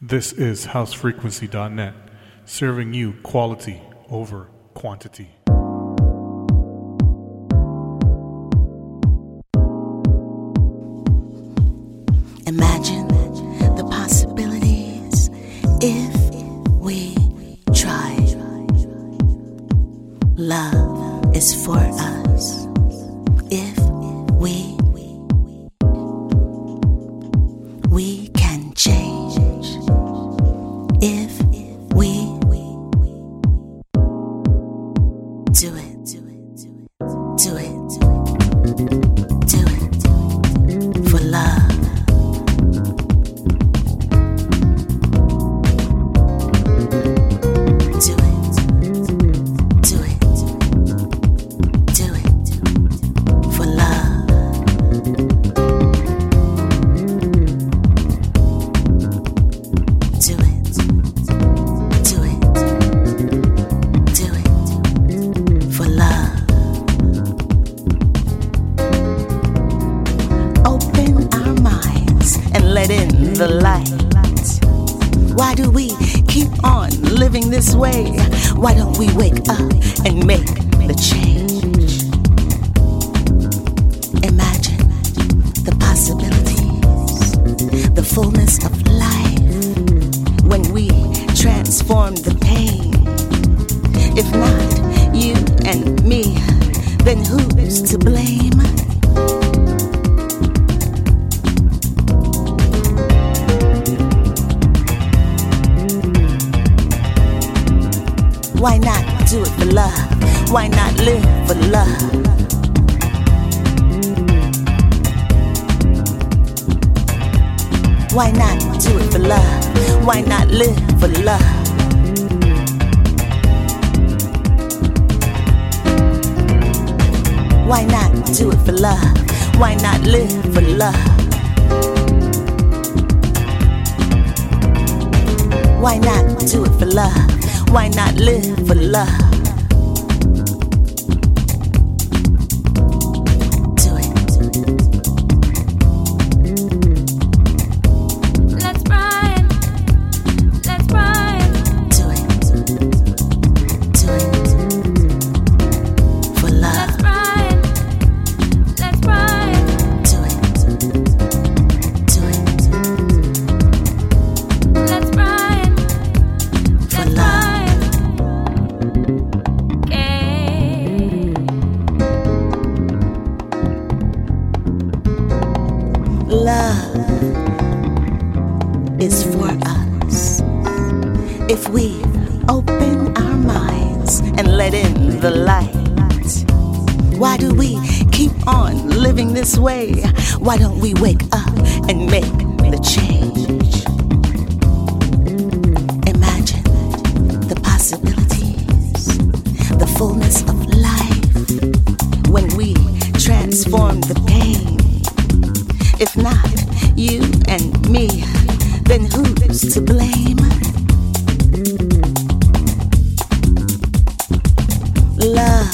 This is housefrequency.net, serving you quality over quantity. Why not do it for love? Why not live for love? Why not do it for love? Why not live for love? Why not do it for love? Why not live for love? Why not do it for love? Why not live for love? Transform the pain. If not you and me, then who's to blame? Love.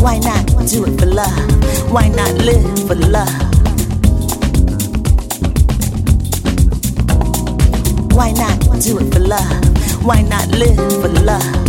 Why not do it for love? Why not live for love? Why not do it for love? Why not live for love?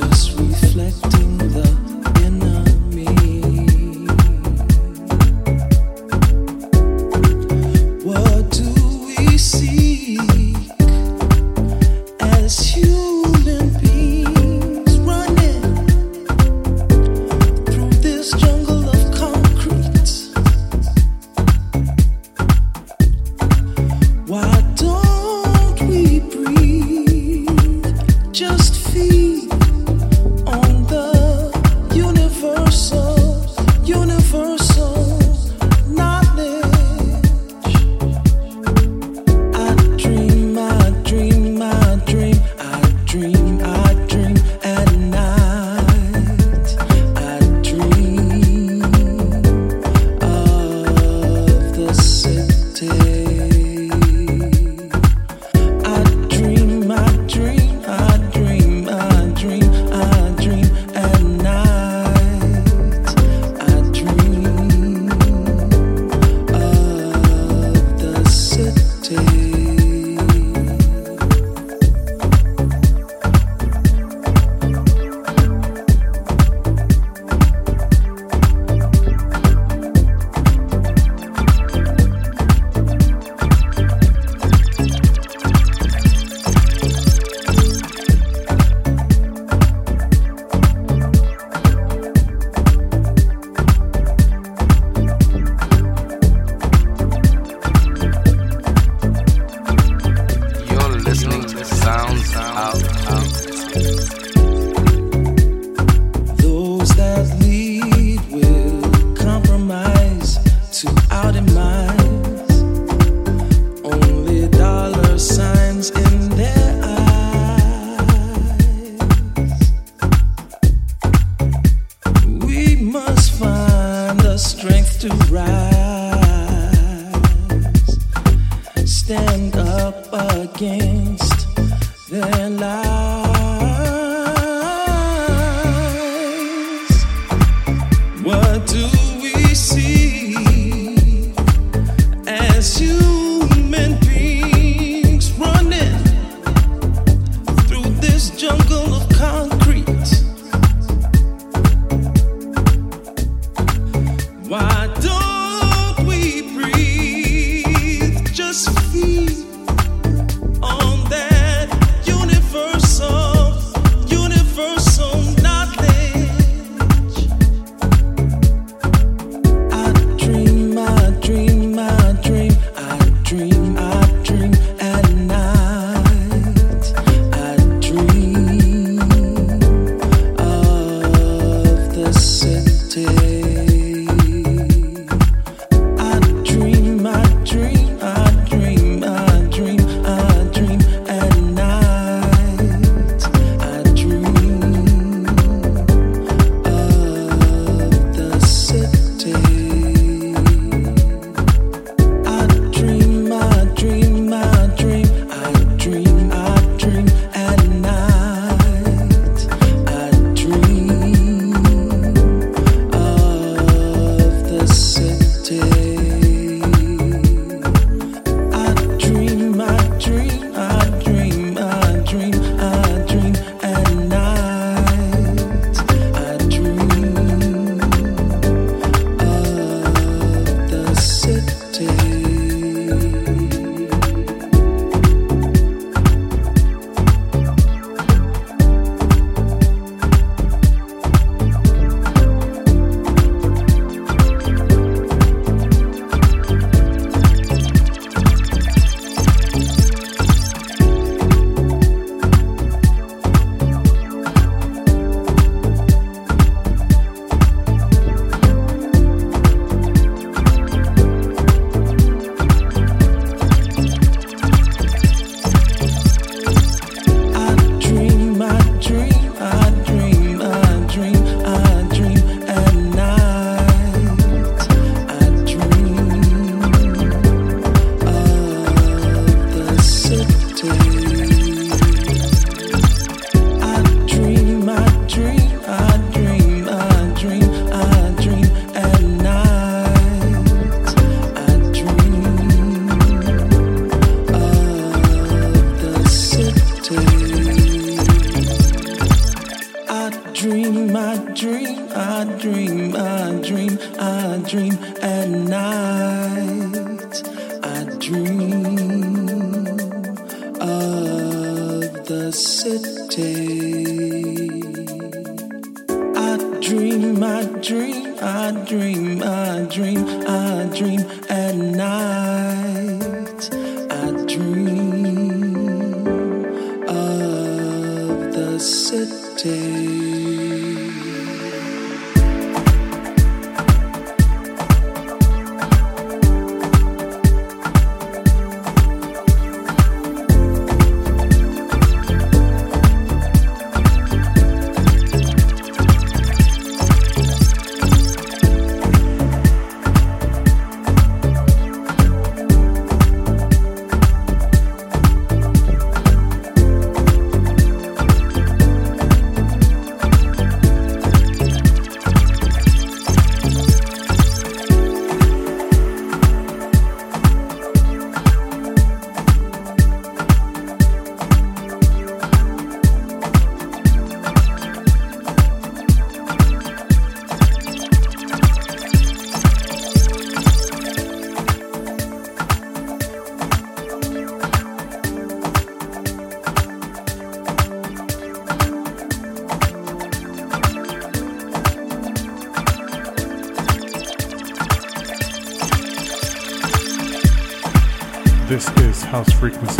just reflecting. out. night I dream of the city. I dream, I dream, I dream, I dream, I dream. frequency.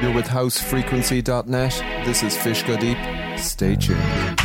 You're with housefrequency.net. This is Fish Go Deep. Stay tuned.